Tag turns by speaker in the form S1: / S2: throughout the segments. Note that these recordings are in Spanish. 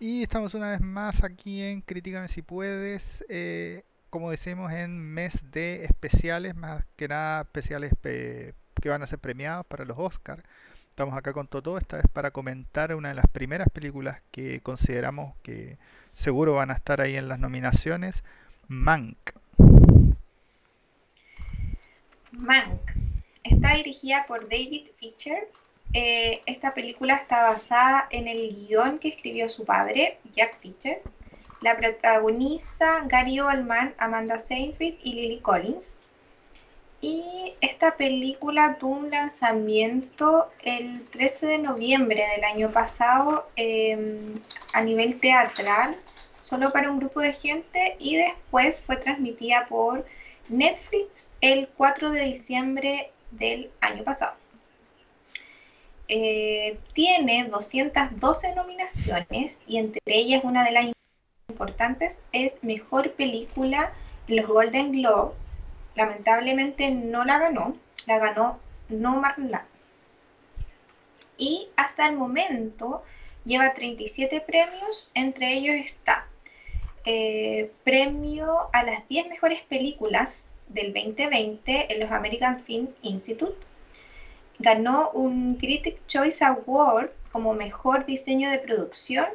S1: Y estamos una vez más aquí en Críticame si puedes, eh, como decimos, en mes de especiales, más que nada especiales que van a ser premiados para los Oscars. Estamos acá con Toto, esta vez para comentar una de las primeras películas que consideramos que seguro van a estar ahí en las nominaciones, Mank.
S2: Mank. Está dirigida por David Fincher eh, esta película está basada en el guion que escribió su padre, Jack Fisher. La protagoniza Gary Oldman, Amanda Seyfried y Lily Collins. Y esta película tuvo un lanzamiento el 13 de noviembre del año pasado em, a nivel teatral, solo para un grupo de gente, y después fue transmitida por Netflix el 4 de diciembre del año pasado. Eh, tiene 212 nominaciones y entre ellas una de las importantes es Mejor Película en los Golden Globe. Lamentablemente no la ganó, la ganó No. Y hasta el momento lleva 37 premios, entre ellos está eh, premio a las 10 mejores películas del 2020 en los American Film Institute ganó un Critic Choice Award como mejor diseño de producción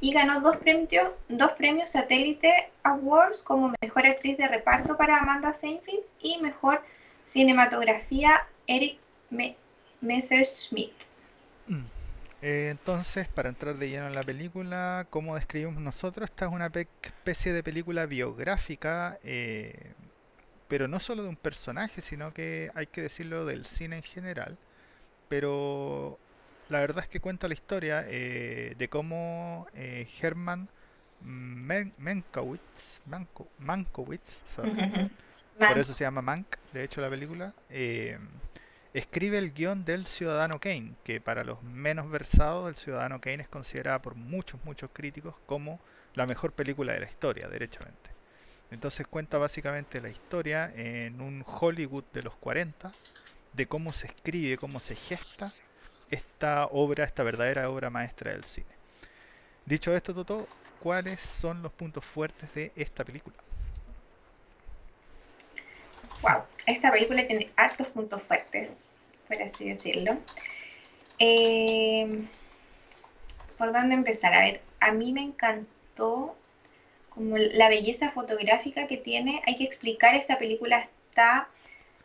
S2: y ganó dos premios, dos premios Satélite Awards como mejor actriz de reparto para Amanda Seyfried y mejor cinematografía Eric Messerschmidt.
S1: Mm. Eh, entonces, para entrar de lleno en la película, como describimos nosotros, esta es una especie de película biográfica eh, pero no solo de un personaje, sino que hay que decirlo del cine en general. Pero la verdad es que cuenta la historia eh, de cómo eh, Herman Mankiewicz, por eso se llama Mank, de hecho la película, eh, escribe el guion del Ciudadano Kane, que para los menos versados, el Ciudadano Kane es considerada por muchos, muchos críticos como la mejor película de la historia, derechamente. Entonces cuenta básicamente la historia en un Hollywood de los 40, de cómo se escribe, cómo se gesta esta obra, esta verdadera obra maestra del cine. Dicho esto, Toto, ¿cuáles son los puntos fuertes de esta película?
S2: Wow, esta película tiene altos puntos fuertes, por así decirlo. Eh, ¿Por dónde empezar? A ver, a mí me encantó como la belleza fotográfica que tiene, hay que explicar, esta película está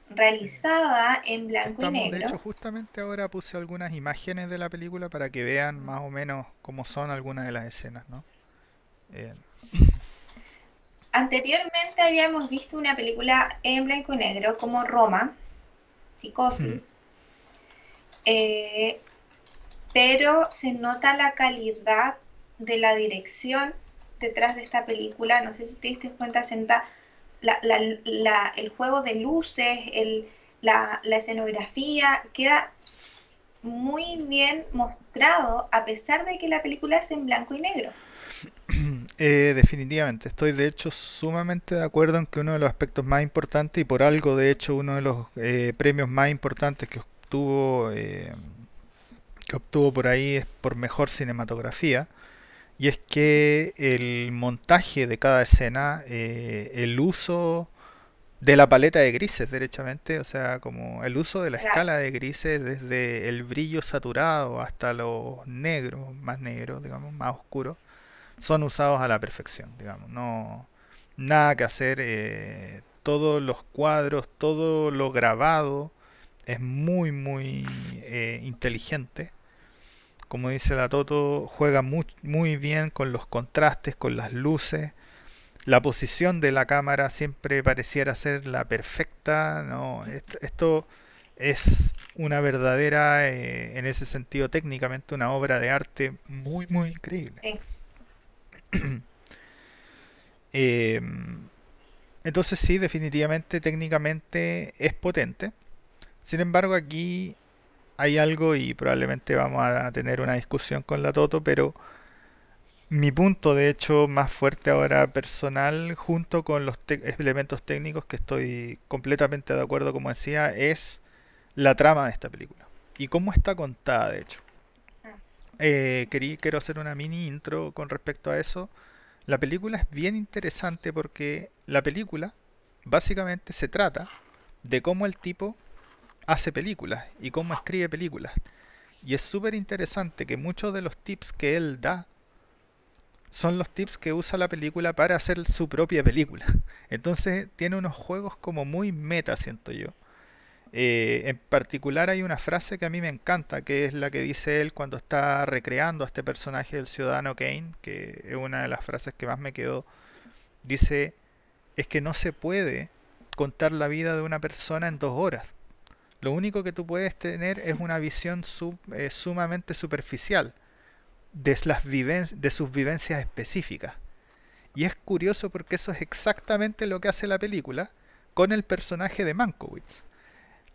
S2: realizada en blanco y negro.
S1: De hecho, justamente ahora puse algunas imágenes de la película para que vean más o menos cómo son algunas de las escenas, ¿no?
S2: Eh. Anteriormente habíamos visto una película en blanco y negro como Roma, Psicosis, eh, pero se nota la calidad de la dirección detrás de esta película, no sé si te diste cuenta, Senta, el juego de luces, la, escenografía, queda muy bien mostrado a pesar de que la película es en blanco y negro.
S1: Eh, definitivamente, estoy de hecho sumamente de acuerdo en que uno de los aspectos más importantes y por algo de hecho uno de los eh, premios más importantes que obtuvo eh, que obtuvo por ahí es por mejor cinematografía y es que el montaje de cada escena, eh, el uso de la paleta de grises, derechamente, o sea, como el uso de la escala de grises desde el brillo saturado hasta los negros, más negros, digamos, más oscuros, son usados a la perfección, digamos, no nada que hacer, eh, todos los cuadros, todo lo grabado es muy, muy eh, inteligente como dice la Toto, juega muy, muy bien con los contrastes, con las luces. La posición de la cámara siempre pareciera ser la perfecta. ¿no? Esto, es una verdadera, eh, en ese sentido técnicamente, una obra de arte muy, muy increíble. Sí. Em, entonces sí, definitivamente técnicamente es potente. Sin embargo, aquí hay algo y probablemente vamos a tener una discusión con la Toto, pero mi punto de hecho más fuerte ahora personal junto con los elementos técnicos que estoy completamente de acuerdo como decía es la trama de esta película. Y cómo está contada de hecho. Eh, querí, quiero hacer una mini intro con respecto a eso. La película es bien interesante porque la película básicamente se trata de cómo el tipo hace películas y cómo escribe películas. Y es súper interesante que muchos de los tips que él da son los tips que usa la película para hacer su propia película. Entonces tiene unos juegos como muy meta, siento yo. Eh, en particular hay una frase que a mí me encanta, que es la que dice él cuando está recreando a este personaje del ciudadano Kane, que es una de las frases que más me quedó. Dice, es que no se puede contar la vida de una persona en dos horas. Lo único que tú puedes tener es una visión eh, sumamente superficial de, sus vivencias específicas. Y es curioso porque eso es exactamente lo que hace la película con el personaje de Mankiewicz.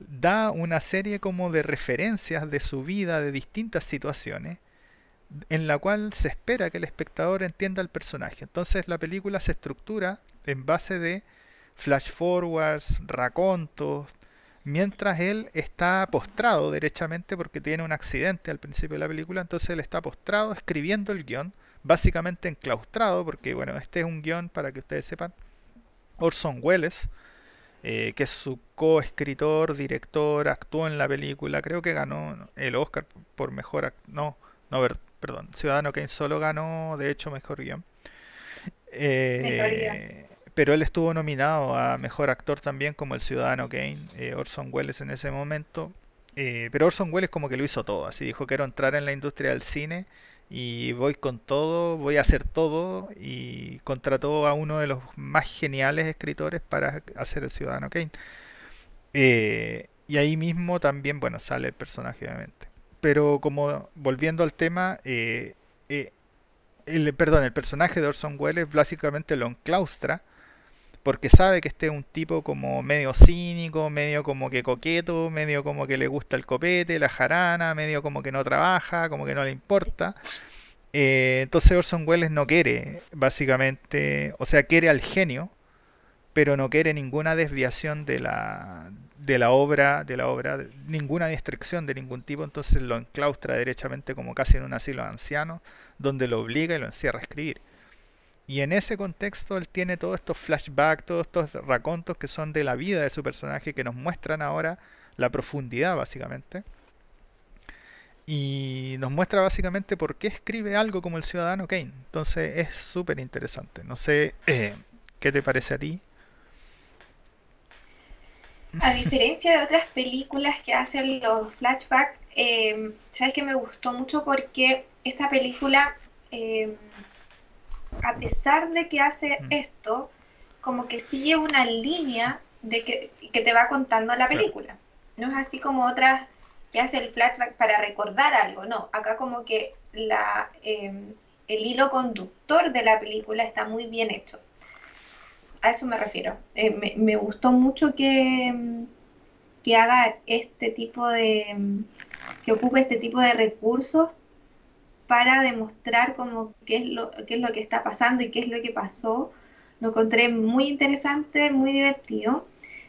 S1: Da una serie como de referencias de su vida, de distintas situaciones, en la cual se espera que el espectador entienda el personaje. Entonces la película se estructura en base de flash forwards, racontos, mientras él está postrado derechamente porque tiene un accidente al principio de la película, entonces él está postrado escribiendo el guion, básicamente enclaustrado, porque bueno, este es un guion para que ustedes sepan, Orson Welles, eh, que es su coescritor, director, actuó en la película, creo que ganó el Oscar por mejor, no, no, perdón, Ciudadano Kane solo ganó, de hecho, mejor guion. Eh, pero él estuvo nominado a mejor actor también como el Ciudadano Kane, eh, Orson Welles en ese momento. Eh, pero Orson Welles como que lo hizo todo, así dijo quiero entrar en la industria del cine y voy con todo, voy a hacer todo y contrató a uno de los más geniales escritores para hacer el Ciudadano Kane. Eh, y ahí mismo también, bueno, sale el personaje obviamente. Pero como volviendo al tema, el, perdón, el personaje de Orson Welles básicamente lo enclaustra porque sabe que este es un tipo como medio cínico, medio como que coqueto, medio como que le gusta el copete, la jarana, medio como que no trabaja, como que no le importa. Eh, entonces Orson Welles no quiere, básicamente, o sea, quiere al genio, pero no quiere ninguna desviación de la, de la obra, de la obra, ninguna distracción de ningún tipo, entonces lo enclaustra derechamente como casi en un asilo de ancianos, donde lo obliga y lo encierra a escribir. Y en ese contexto él tiene todos estos flashbacks, todos estos racontos que son de la vida de su personaje que nos muestran ahora la profundidad básicamente. Y nos muestra básicamente por qué escribe algo como el ciudadano Kane. Entonces es súper interesante. No sé eh, qué te parece a ti.
S2: A diferencia de otras películas que hacen los flashbacks, eh, sabes que me gustó mucho porque esta película eh, a pesar de que hace mm. esto, como que sigue una línea de que, te va contando la película. No es así como otras que hace el flashback para recordar algo, no. Acá como que la, em, el hilo conductor de la película está muy bien hecho. A eso me refiero. Eh, me, gustó mucho que, que haga este tipo de... que ocupe este tipo de recursos para demostrar como qué es, lo, qué es lo que está pasando y qué es lo que pasó. Lo encontré muy interesante, muy divertido.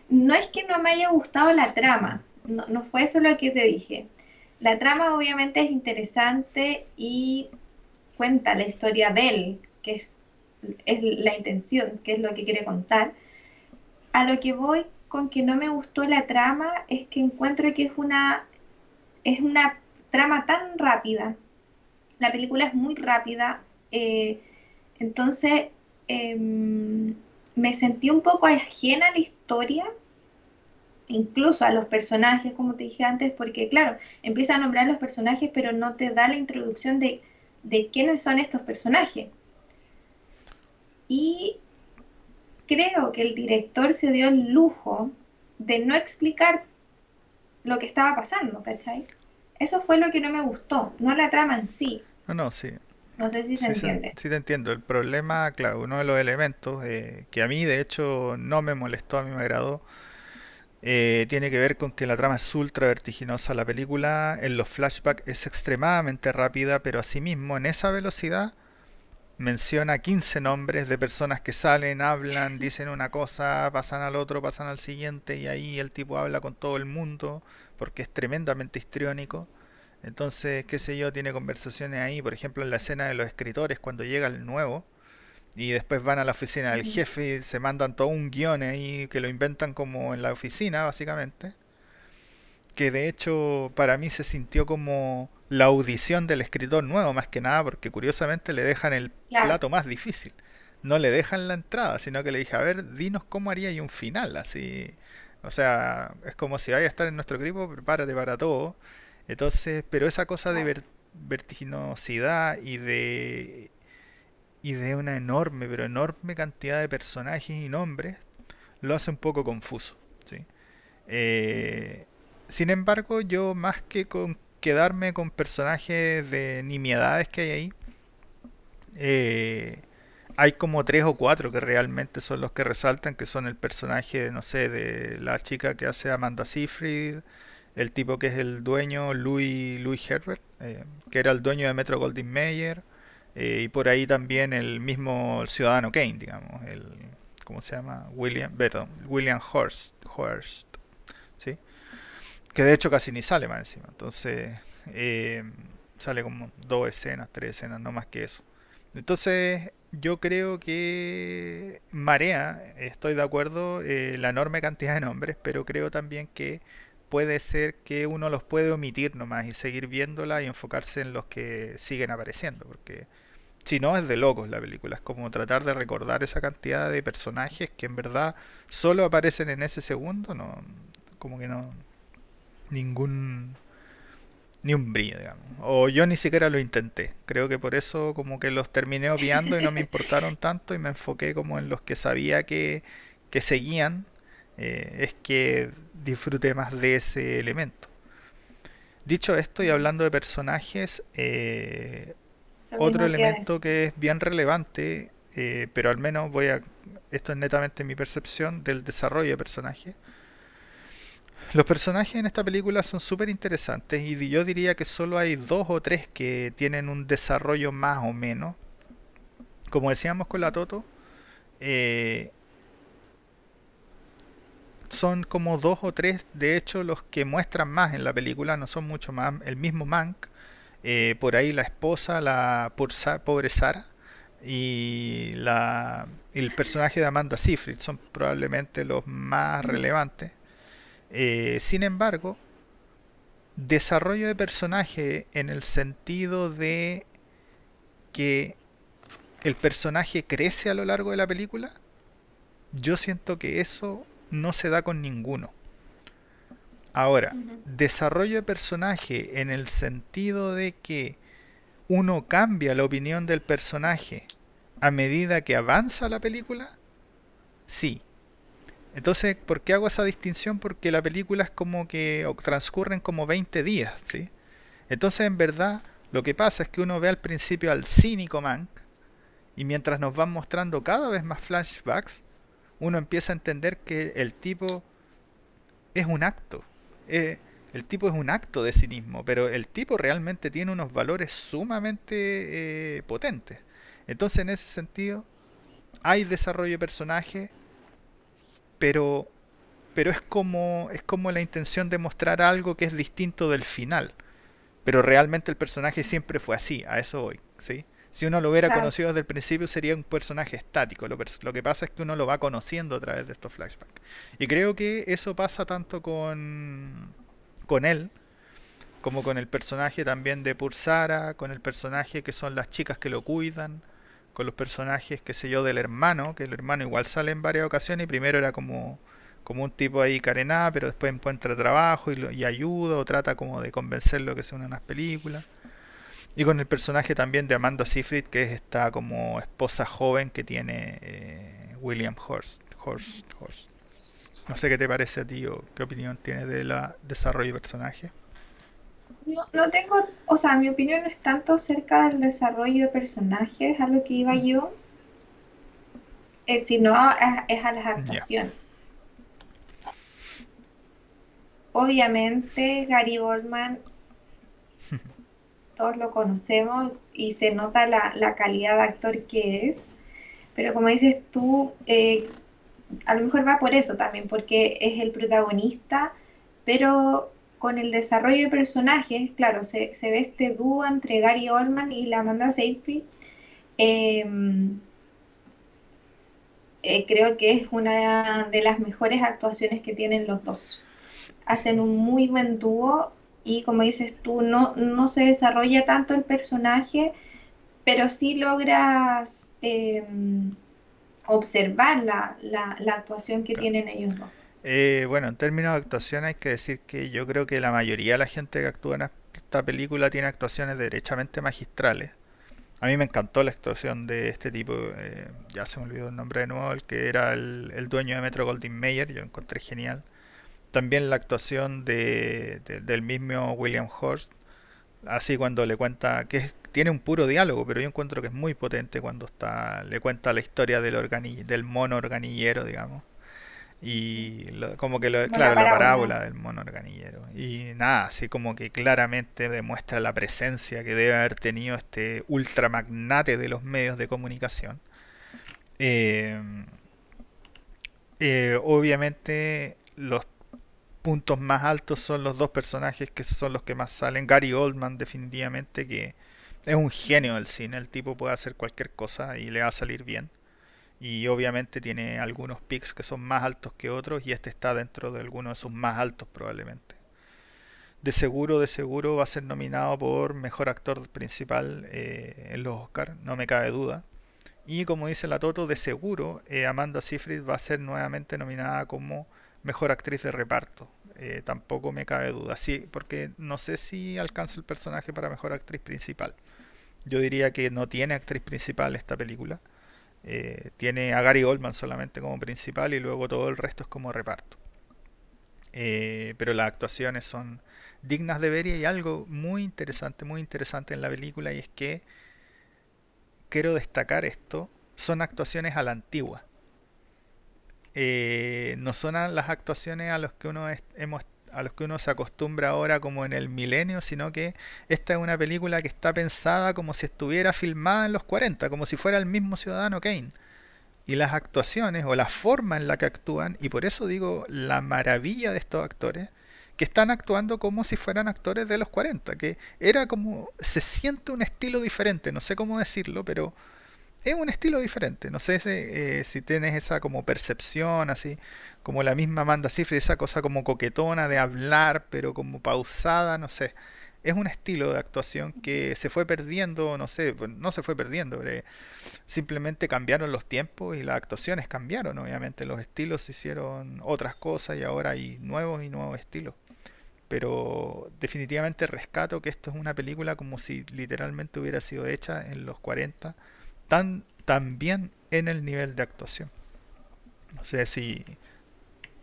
S2: No es que no me haya gustado la trama, no, no fue eso lo que te dije. La trama obviamente es interesante y cuenta la historia de él, que es, es la intención, que es lo que quiere contar. A lo que voy con que no me gustó la trama es que encuentro que es una, es una trama tan rápida, la película es muy rápida, eh, entonces em, me sentí un poco ajena a la historia, incluso a los personajes, como te dije antes, porque claro, empieza a nombrar los personajes, pero no te da la introducción de, de quiénes son estos personajes. Y creo que el director se dio el lujo de no explicar lo que estaba pasando, ¿cachai? Eso fue lo que no me gustó, no la trama en sí.
S1: No, no, sí.
S2: No sé si se entiende.
S1: Sí, te entiendo. El problema, claro, uno de los elementos eh, que a mí de hecho no me molestó, a mí me agradó, eh, tiene que ver con que la trama es ultra vertiginosa. La película en los flashbacks es extremadamente rápida, pero asimismo en esa velocidad menciona 15 nombres de personas que salen, hablan, dicen una cosa, pasan al otro, pasan al siguiente y ahí el tipo habla con todo el mundo porque es tremendamente histriónico. Entonces, qué sé yo, tiene conversaciones ahí, por ejemplo, en la escena de los escritores, cuando llega el nuevo, y después van a la oficina del jefe y se mandan todo un guion ahí que lo inventan como en la oficina, básicamente. Que de hecho para mí se sintió como la audición del escritor nuevo, más que nada, porque curiosamente le dejan el plato más difícil. No le dejan la entrada, sino que le dije, a ver, dinos cómo haría y un final, así. O sea, es como si vaya a estar en nuestro equipo, prepárate para todo. Entonces, pero esa cosa de vertiginosidad y de y de una enorme, pero enorme cantidad de personajes y nombres, lo hace un poco confuso. ¿sí? Eh, sin embargo, yo más que con quedarme con personajes de nimiedades que hay ahí, eh, hay como tres o cuatro que realmente son los que resaltan, que son el personaje, no sé, de la chica que hace Amanda Seyfried, el tipo que es el dueño, Louis, Louis Herbert, eh, que era el dueño de Metro Goldwyn Mayer, eh, y por ahí también el mismo Ciudadano Kane, digamos, el, ¿cómo se llama? William, perdón, William Horst, Horst, ¿sí? Que de hecho casi ni sale más encima, entonces eh, sale como dos escenas, tres escenas, no más que eso. Entonces yo creo que marea, estoy de acuerdo, la enorme cantidad de nombres, pero creo también que puede ser que uno los puede omitir nomás y seguir viéndola y enfocarse en los que siguen apareciendo, porque si no es de locos la película, es como tratar de recordar esa cantidad de personajes que en verdad solo aparecen en ese segundo, no como que no ningún ni un brillo, digamos. O yo ni siquiera lo intenté. Creo que por eso como que los terminé obviando y no me importaron tanto y me enfoqué como en los que sabía que, que seguían. Eh, es que disfruté más de ese elemento. Dicho esto y hablando de personajes, eh, otro elemento que es bien relevante, eh, pero al menos voy a, esto es netamente mi percepción del desarrollo de personajes. Los personajes en esta película son súper interesantes y yo diría que solo hay dos o tres que tienen un desarrollo más o menos. Como decíamos con la Toto, eh, son como dos o tres, de hecho, los que muestran más en la película, no son mucho más. El mismo Mank, eh, por ahí la esposa, la pobre Sara, y la, el personaje de Amanda Seyfried son probablemente los más relevantes. Eh, sin embargo, desarrollo de personaje en el sentido de que el personaje crece a lo largo de la película, yo siento que eso no se da con ninguno. Ahora, desarrollo de personaje en el sentido de que uno cambia la opinión del personaje a medida que avanza la película, sí. Entonces, ¿por qué hago esa distinción? Porque la película es como que transcurren como 20 días, ¿sí? Entonces, en verdad, lo que pasa es que uno ve al principio al cínico Mank y mientras nos van mostrando cada vez más flashbacks, uno empieza a entender que el tipo es un acto. Eh, el tipo es un acto de cinismo, pero el tipo realmente tiene unos valores sumamente eh, potentes. Entonces, en ese sentido, hay desarrollo de personaje, pero, pero es, como, es como la intención de mostrar algo que es distinto del final. Pero realmente el personaje siempre fue así, a eso voy. ¿sí? Si uno lo hubiera conocido desde el principio sería un personaje estático. Lo, que pasa es que uno lo va conociendo a través de estos flashbacks. Y creo que eso pasa tanto con, con él como con el personaje también de Pursara, con el personaje que son las chicas que lo cuidan, con los personajes, qué sé yo, del hermano, que el hermano igual sale en varias ocasiones y primero era como, como un tipo ahí carená, pero después encuentra trabajo y, y ayuda o trata como de convencerlo que se una unas películas. Y con el personaje también de Amanda Seyfried, que es esta como esposa joven que tiene eh, William Horst, Horst, Horst. No sé qué te parece a ti o qué opinión tienes del desarrollo de personaje.
S2: No, no tengo, o sea, mi opinión no es tanto acerca del desarrollo de personajes, a lo que iba yo, eh, sino es a las actuaciones. Obviamente Gary Oldman todos lo conocemos y se nota la, calidad de actor que es, pero como dices tú, eh, a lo mejor va por eso también, porque es el protagonista, pero con el desarrollo de personajes, claro, se, ve este dúo entre Gary Oldman y la Amanda Seyfried. Em, eh, creo que es una de las mejores actuaciones que tienen los dos. Hacen un muy buen dúo y como dices tú, no, no se desarrolla tanto el personaje, pero sí logras em, observar la, la, actuación que tienen ellos dos.
S1: Eh, bueno, en términos de actuación hay que decir que yo creo que la mayoría de la gente que actúa en esta película tiene actuaciones derechamente magistrales. A mí me encantó la actuación de este tipo, eh, ya se me olvidó el nombre de nuevo, el que era el, dueño de Metro Goldwyn Mayer, yo lo encontré genial. También la actuación de, del mismo William Horst, así cuando le cuenta que tiene un puro diálogo, pero yo encuentro que es muy potente cuando está le cuenta la historia del, del mono organillero, digamos. Y como que lo, claro la parábola del mono organillero. Y nada así como que claramente demuestra la presencia que debe haber tenido este ultramagnate de los medios de comunicación. Eh, eh, obviamente los puntos más altos son los dos personajes que son los que más salen Gary Oldman definitivamente que es un genio del cine el tipo puede hacer cualquier cosa y le va a salir bien y obviamente tiene algunos picks que son más altos que otros y este está dentro de algunos de sus más altos probablemente. De seguro, de seguro va a ser nominado por Mejor Actor Principal eh, en los Oscars, no me cabe duda. Y como dice la Toto, de seguro eh, Amanda Seyfried va a ser nuevamente nominada como Mejor Actriz de Reparto. Eh, tampoco me cabe duda, sí, porque no sé si alcanza el personaje para Mejor Actriz Principal. Yo diría que no tiene actriz principal esta película. Eh, tiene a Gary Oldman solamente como principal y luego todo el resto es como reparto. Eh, pero las actuaciones son dignas de ver y hay algo muy interesante, muy interesante en la película y es que quiero destacar esto, son actuaciones a la antigua. Eh, no son las actuaciones a los que uno hemos a los que uno se acostumbra ahora como en el milenio, sino que esta es una película que está pensada como si estuviera filmada en los 40, como si fuera el mismo ciudadano Kane. Y las actuaciones o la forma en la que actúan, y por eso digo la maravilla de estos actores, que están actuando como si fueran actores de los 40, que era como, se siente un estilo diferente, no sé cómo decirlo, pero es un estilo diferente. No sé si, eh, tienes esa como percepción, así como la misma Amanda Seyfried, esa cosa como coquetona de hablar, pero como pausada, no sé. Es un estilo de actuación que se fue perdiendo, no sé, no se fue perdiendo, simplemente cambiaron los tiempos y las actuaciones cambiaron, obviamente los estilos hicieron otras cosas y ahora hay nuevos y nuevos estilos. Pero definitivamente rescato que esto es una película como si literalmente hubiera sido hecha en los 40 tan, también en el nivel de actuación. No sé si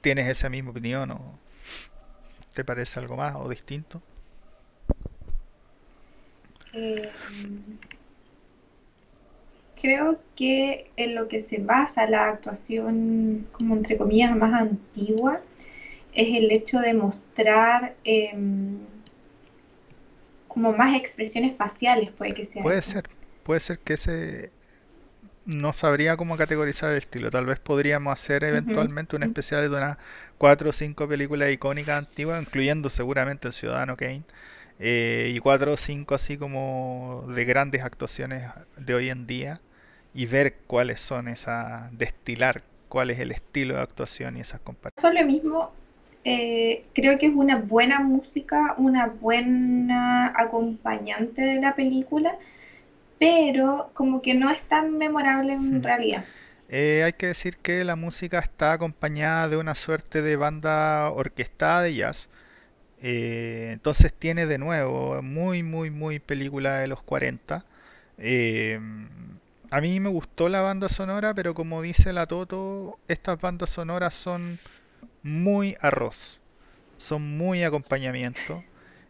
S1: tienes esa misma opinión o te parece algo más o distinto.
S2: Eh, creo que en lo que se basa la actuación, como entre comillas, más antigua, es el hecho de mostrar em, como más expresiones faciales, puede que sea.
S1: Puede ser, puede ser que ese no sabría cómo categorizar el estilo. Tal vez podríamos hacer eventualmente un especial de unas cuatro o cinco películas icónicas antiguas, incluyendo seguramente El Ciudadano Kane. Eh, y cuatro o cinco así como de grandes actuaciones de hoy en día y ver cuáles son esas, destilar cuál es el estilo de actuación y esas comparaciones.
S2: Son lo mismo, eh, creo que es una buena música, una buena acompañante de la película, pero como que no es tan memorable en hmm. realidad.
S1: Eh, hay que decir que la música está acompañada de una suerte de banda orquestada de jazz. Eh, entonces tiene de nuevo muy, muy, muy película de los 40. Eh, a mí me gustó la banda sonora, pero como dice la Toto, estas bandas sonoras son muy arroz. Son muy acompañamiento.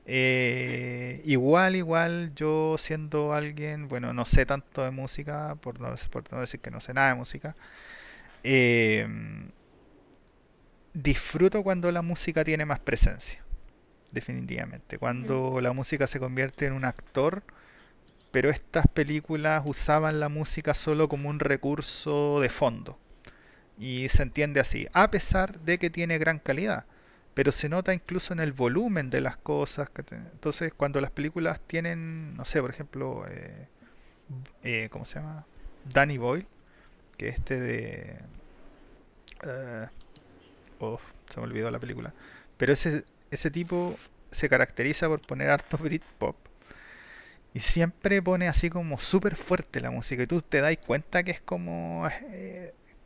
S1: Eh, igual, igual, yo siendo alguien, bueno, no sé tanto de música, por no, por no decir que no sé nada de música, eh, disfruto cuando la música tiene más presencia, definitivamente. Cuando la música se convierte en un actor, pero estas películas usaban la música solo como un recurso de fondo. Y se entiende así, a pesar de que tiene gran calidad pero se nota incluso en el volumen de las cosas. Entonces, cuando las películas tienen, no sé, por ejemplo, eh, eh, ¿cómo se llama? Danny Boyle, que este de... oh, se me olvidó la película. Pero ese, ese tipo se caracteriza por poner harto Britpop. Y siempre pone así como súper fuerte la música. Y tú te das cuenta que es como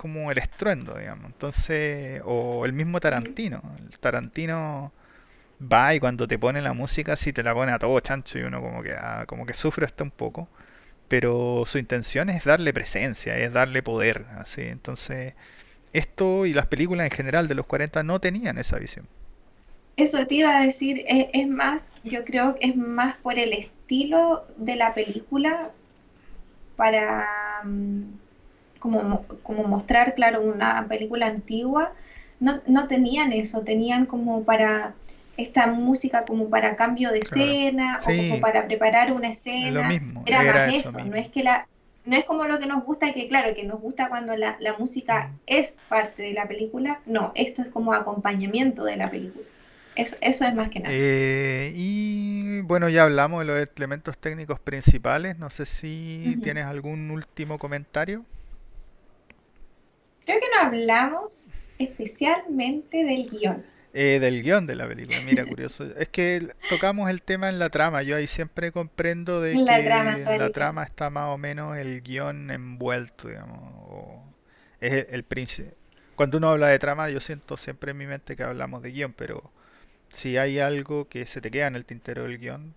S1: como el estruendo, digamos. Entonces, o el mismo Tarantino. El Tarantino va y cuando te pone la música, sí te la pone a todo chancho y uno como que, ah, como que sufre hasta un poco. Pero su intención es darle presencia, es darle poder. Así. Entonces, esto y las películas en general de los 40 no tenían esa visión.
S2: Eso te iba a decir, es, es más, yo creo que es más por el estilo de la película para mm, como, como mostrar, claro, una película antigua, no, no tenían eso, tenían como para esta música como para cambio de escena o como para preparar una escena. era, más eso, no es que la no es como lo que nos gusta, que claro, que nos gusta cuando la, la música mm. es parte de la película, no, esto es como acompañamiento de la película. Eso, eso es más que nada.
S1: Eh, y bueno, ya hablamos de los elementos técnicos principales, no sé si tienes algún último comentario.
S2: Creo que no hablamos especialmente del guion.
S1: Eh, del guion de la película, mira, curioso. es que tocamos el tema en la trama. Yo ahí siempre comprendo de
S2: la
S1: que
S2: trama,
S1: la trama está más o menos el guion envuelto, digamos. O es el, príncipe. Cuando uno habla de trama, yo siento siempre en mi mente que hablamos de guion, pero si hay algo que se te queda en el tintero del guion,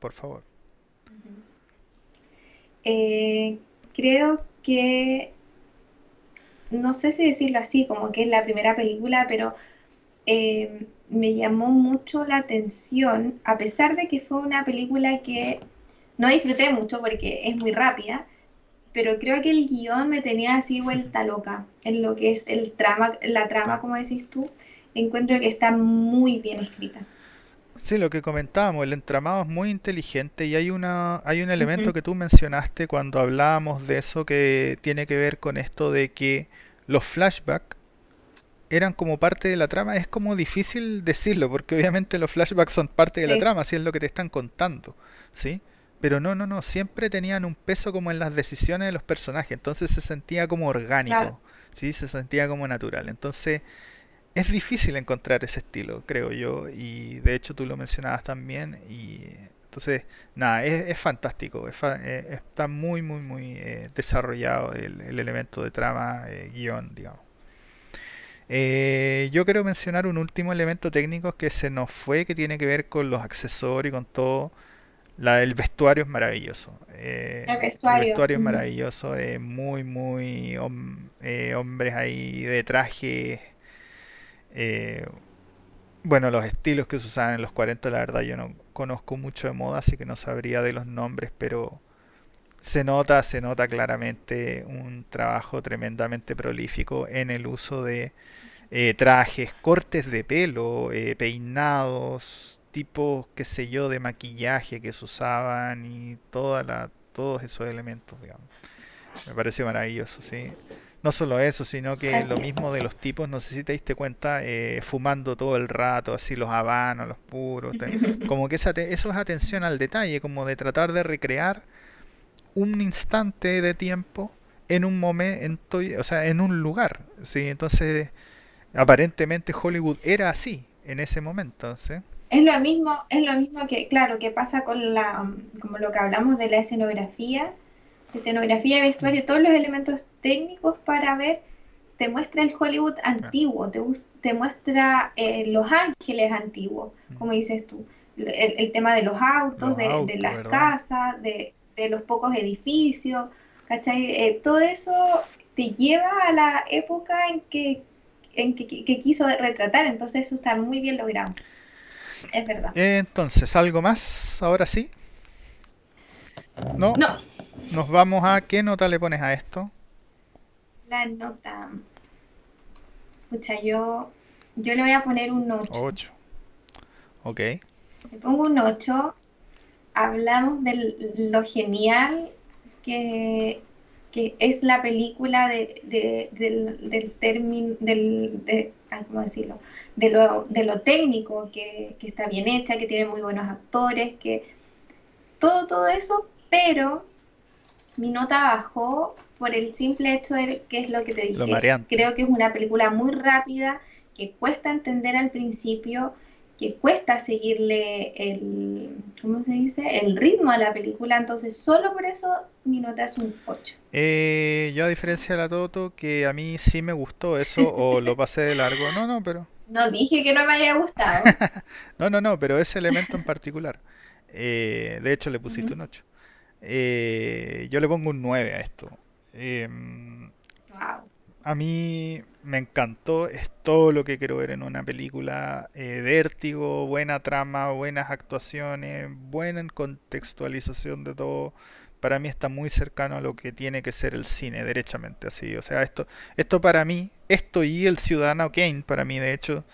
S1: por favor.
S2: Eh, creo que no sé si decirlo así, como que es la primera película, pero eh, me llamó mucho la atención, a pesar de que fue una película que no disfruté mucho porque es muy rápida, pero creo que el guion me tenía así vuelta loca en lo que es el trama, la trama, como decís tú, encuentro que está muy bien escrita.
S1: Sí, lo que comentábamos, el entramado es muy inteligente y hay una hay un elemento que tú mencionaste cuando hablábamos de eso que tiene que ver con esto de que los flashbacks eran como parte de la trama. Es como difícil decirlo porque obviamente los flashbacks son parte de la trama, si es lo que te están contando, ¿sí? Pero no, no, no, siempre tenían un peso como en las decisiones de los personajes, entonces se sentía como orgánico, ¿sí? Se sentía como natural. Entonces es difícil encontrar ese estilo, creo yo, y de hecho tú lo mencionabas también, y entonces, nada, es, fantástico, eh, está muy, muy, muy eh, desarrollado el, elemento de trama, eh, guion, digamos. yo quiero mencionar un último elemento técnico que se nos fue, que tiene que ver con los accesorios, con todo. La, el vestuario es maravilloso.
S2: el vestuario,
S1: el vestuario es maravilloso, muy, muy hombres ahí de traje eh, bueno, los estilos que se usaban en los 40, la verdad yo no conozco mucho de moda, así que no sabría de los nombres, pero se nota, se nota claramente un trabajo tremendamente prolífico en el uso de eh, trajes, cortes de pelo, eh, peinados, tipos, qué sé yo, de maquillaje que se usaban y toda la, todos esos elementos, digamos. Me pareció maravilloso, sí. No solo eso, sino que lo mismo de los tipos, no sé si te diste cuenta, eh, fumando todo el rato, así los habanos, los puros, como que esa eso es atención al detalle, como de tratar de recrear un instante de tiempo en un momento, o sea, en un lugar, ¿sí? Entonces, aparentemente Hollywood era así en ese momento, ¿sí?
S2: Es lo mismo, es lo mismo que, claro, que pasa con la, como lo que hablamos de la escenografía, escenografía y vestuario, todos los elementos técnicos para ver, te muestra el Hollywood antiguo, te, te muestra eh, Los Ángeles antiguos, mm. como dices tú, el, tema de los autos, de, las casas, de, los pocos edificios, ¿cachai? Eh, todo eso te lleva a la época en que, en que, quiso retratar, entonces eso está muy bien logrado. Es verdad.
S1: Entonces, ¿algo más? Ahora sí. No.
S2: No.
S1: Nos vamos a. ¿Qué nota le pones a esto?
S2: La nota. Escucha, yo, yo le voy a poner un 8.
S1: 8. Ok.
S2: Le pongo un 8. Hablamos de lo genial que que es la película de, del, término, del, de, ¿cómo decirlo? De lo, de lo técnico, que, que, está bien hecha, que tiene muy buenos actores, que todo, todo eso, pero mi nota bajó por el simple hecho de que es lo que te dije. Creo que es una película muy rápida, que cuesta entender al principio, que cuesta seguirle el, ¿cómo se dice? El ritmo a la película, entonces solo por eso mi nota es un 8.
S1: Eh, yo a diferencia de la Toto, que a mí sí me gustó eso o lo pasé de largo, no, no, pero...
S2: No dije que no me haya gustado.
S1: no, no, no, pero ese elemento en particular. Eh, de hecho le pusiste un 8. Eh, yo le pongo un 9 a esto. Em, a mí me encantó, es todo lo que quiero ver en una película. Eh, vértigo, buena trama, buenas actuaciones, buena contextualización de todo. Para mí está muy cercano a lo que tiene que ser el cine, derechamente así. O sea, esto, esto para mí, esto y el Ciudadano Kane, para mí de hecho,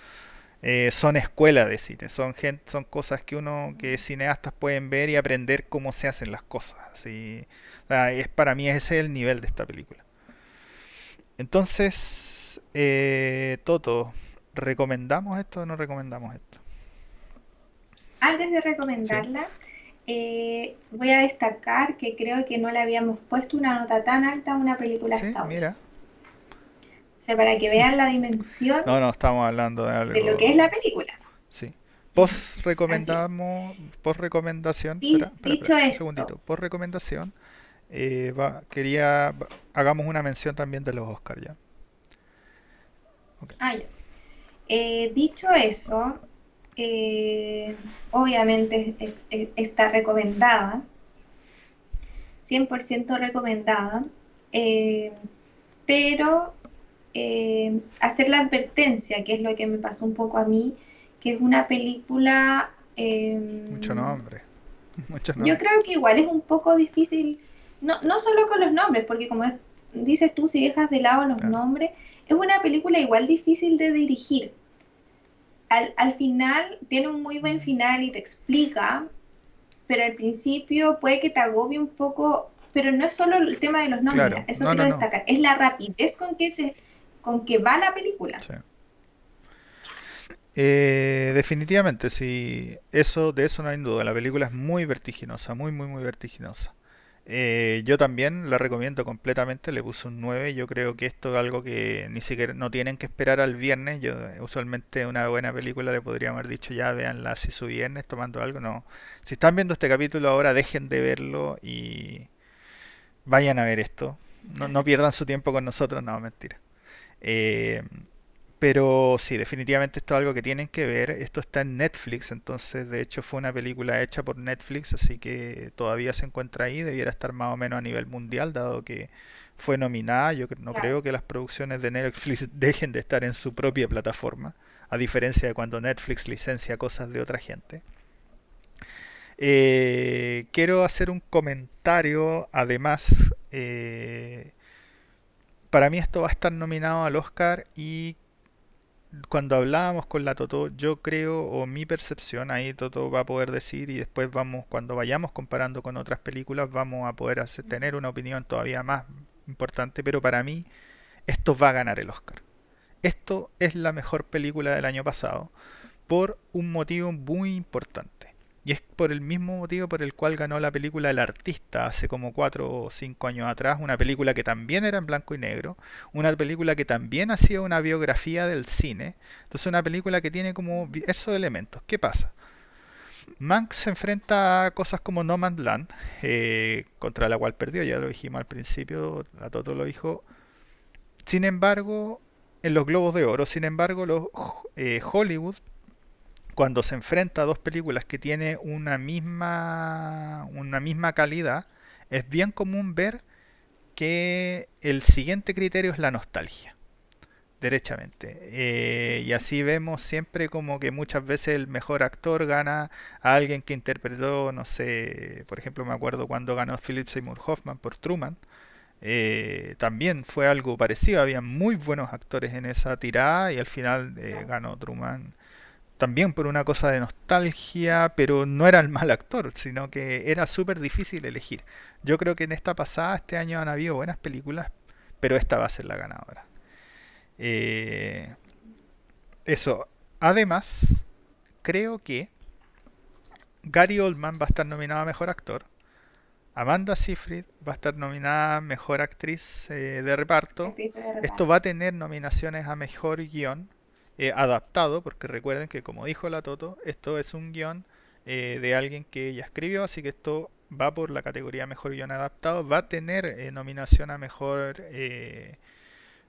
S1: eh, son escuelas de cine, son gente, son cosas que uno, que cineastas pueden ver y aprender cómo se hacen las cosas. Así, es para mí ese es el nivel de esta película. Entonces, eh, Toto, ¿recomendamos esto o no recomendamos esto?
S2: Antes de recomendarla, eh, voy a destacar que creo que no le habíamos puesto una nota tan alta a una película
S1: sí, mira.
S2: Sea, para que vean la dimensión.
S1: No, no, estamos hablando de algo.
S2: De lo que es la película.
S1: Sí. Post recomendamos, post recomendación.
S2: dicho esto. Un
S1: segundito. Post recomendación eh, quería, hagamos una mención también de los Oscars ya.
S2: Ah, eh, dicho eso, eh, obviamente está recomendada, 100% recomendada, pero hacer la advertencia, que es lo que me pasó un poco a mí, que es una película...
S1: Mucho nombre.
S2: Mucho nombre. Yo creo que igual es un poco difícil no, no solo con los nombres, porque como dices tú, si dejas de lado los nombres, es una película igual difícil de dirigir. Al, al, final tiene un muy buen mm. final y te explica, pero al principio puede que te agobie un poco, pero no es solo el tema de los nombres, eso quiero destacar, es la rapidez con que se con que va la película.
S1: Eh, definitivamente, sí, eso, de eso no hay duda. La película es muy vertiginosa, muy, muy, muy vertiginosa. Eh, yo también la recomiendo completamente, le puse un 9. Yo creo que esto es algo que ni siquiera no tienen que esperar al viernes. Yo usualmente una buena película le podríamos haber dicho ya, veanla si su viernes tomando algo. No, si están viendo este capítulo ahora, dejen de verlo y vayan a ver esto. No, no pierdan su tiempo con nosotros, no, mentira. Eh, pero sí, definitivamente esto es algo que tienen que ver. Esto está en Netflix, entonces de hecho fue una película hecha por Netflix, así que todavía se encuentra ahí. Debiera estar más o menos a nivel mundial, dado que fue nominada. Yo no creo que las producciones de Netflix dejen de estar en su propia plataforma, a diferencia de cuando Netflix licencia cosas de otra gente. Eh, quiero hacer un comentario, además, eh, para mí esto va a estar nominado al Oscar y cuando hablábamos con la Toto, yo creo, o mi percepción, ahí Toto va a poder decir, y después vamos, cuando vayamos comparando con otras películas, vamos a poder hacer, tener una opinión todavía más importante, pero para mí esto va a ganar el Oscar. Esto es la mejor película del año pasado, por un motivo muy importante. Y es por el mismo motivo por el cual ganó la película El Artista hace como 4 o 5 años atrás, una película que también era en blanco y negro, una película que también hacía una biografía del cine, entonces una película que tiene como esos elementos. ¿Qué pasa? Mank se enfrenta a cosas como No Man's Land, eh, contra la cual perdió, ya lo dijimos al principio, a Toto lo dijo. Sin embargo, en los Globos de Oro, sin embargo, los eh, Hollywood cuando se enfrenta a dos películas que tienen una misma, una misma calidad, es bien común ver que el siguiente criterio es la nostalgia, derechamente. Eh, y así vemos siempre como que muchas veces el mejor actor gana a alguien que interpretó, no sé, por ejemplo me acuerdo cuando ganó Philip Seymour Hoffman por Truman. Eh, también fue algo parecido, había muy buenos actores en esa tirada y al final eh, ganó Truman también por una cosa de nostalgia, pero no era el mal actor, sino que era súper difícil elegir. Yo creo que en esta pasada, este año han habido buenas películas, pero esta va a ser la ganadora. Eh, eso. Además, creo que Gary Oldman va a estar nominado a Mejor Actor. Amanda Seyfried va a estar nominada a Mejor Actriz eh, de, reparto. Esto va a tener nominaciones a Mejor Guión eh, adaptado, porque recuerden que como dijo la Toto, esto es un guion eh, de alguien que ella escribió, así que esto va por la categoría Mejor Guión Adaptado. Va a tener nominación a Mejor,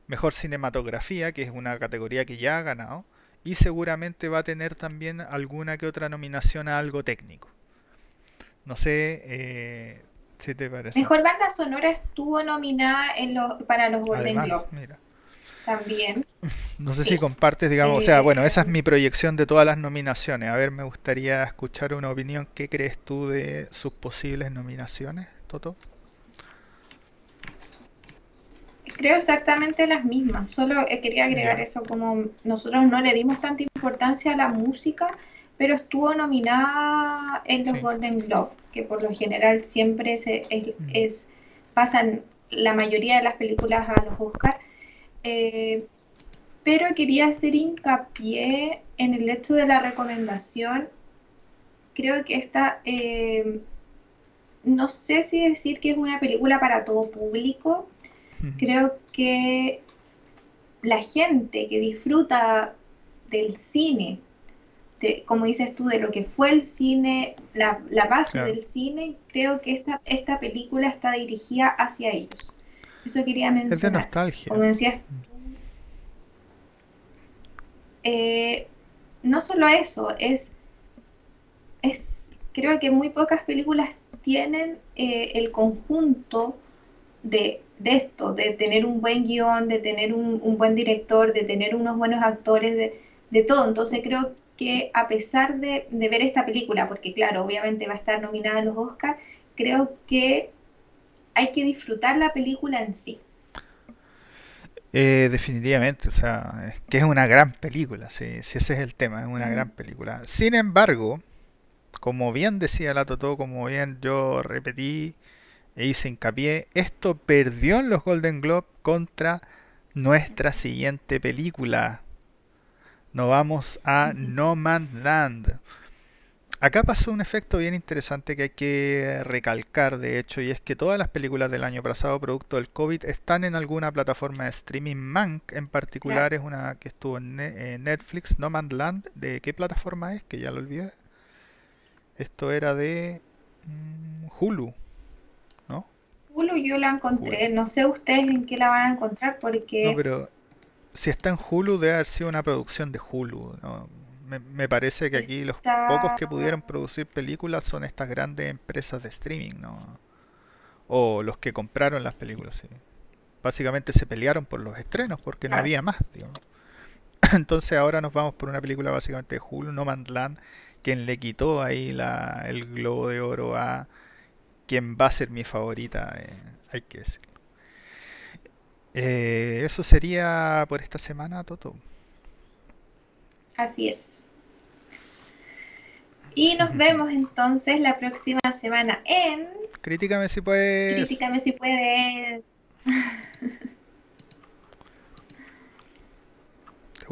S1: mejor Cinematografía, que es una categoría que ya ha ganado. Y seguramente va a tener también alguna que otra nominación a algo técnico. No sé,
S2: Mejor banda sonora estuvo nominada en para los Golden Globes. También.
S1: No sé si compartes, digamos, o sea, bueno, esa es mi proyección de todas las nominaciones. A ver, me gustaría escuchar una opinión. ¿Qué crees tú de sus posibles nominaciones, Toto?
S2: Creo exactamente las mismas. Solo eh, quería agregar eso, como nosotros no le dimos tanta importancia a la música, pero estuvo nominada en los Golden Globes que por lo general siempre se, es, pasan la mayoría de las películas a los Oscars. Eh, pero quería hacer hincapié en el hecho de la recomendación. Creo que esta, eh, no sé si decir que es una película para todo público. Creo que la gente que disfruta del cine como dices tú, de lo que fue el cine, la, base del cine, creo que esta, esta película está dirigida hacia ellos. Eso quería mencionar. Es de nostalgia. Como decías tú, eh, no solo eso, es, es, creo que muy pocas películas tienen eh, el conjunto de, esto, de tener un buen guion, de tener un, buen director, de tener unos buenos actores, de, de todo. Entonces creo que a pesar de, ver esta película, porque claro, obviamente va a estar nominada a los Oscars, creo que hay que disfrutar la película en sí.
S1: Eh, definitivamente, o sea, es que es una gran película, si, ese es el tema, es una gran película. Sin embargo, como bien decía la Toto, como bien yo repetí e hice hincapié, esto perdió en los Golden Globe contra nuestra siguiente película, nos vamos a No Man's Land. Acá pasó un efecto bien interesante que hay que recalcar, de hecho, y es que todas las películas del año pasado, producto del COVID, están en alguna plataforma de streaming. Mank, en particular, es una que estuvo en, Netflix. No Man's Land, ¿de qué plataforma es? Que ya lo olvidé. Esto era de mm, Hulu, ¿no?
S2: Hulu yo la encontré, no sé ustedes en qué la van a encontrar porque...
S1: No, pero si está en Hulu, debe haber sido una producción de Hulu. Me, parece que aquí los pocos que pudieron producir películas son estas grandes empresas de streaming, ¿no? O los que compraron las películas, sí. Básicamente se pelearon por los estrenos porque no había más, Entonces ahora nos vamos por una película básicamente de Hulu, No Man's Land, quien le quitó ahí la, el globo de oro a quien va a ser mi favorita, eh, hay que decir. Eh, eso sería por esta semana, Toto.
S2: Así es. Y nos vemos entonces la próxima semana en...
S1: Críticame si puedes.
S2: Críticame si puedes.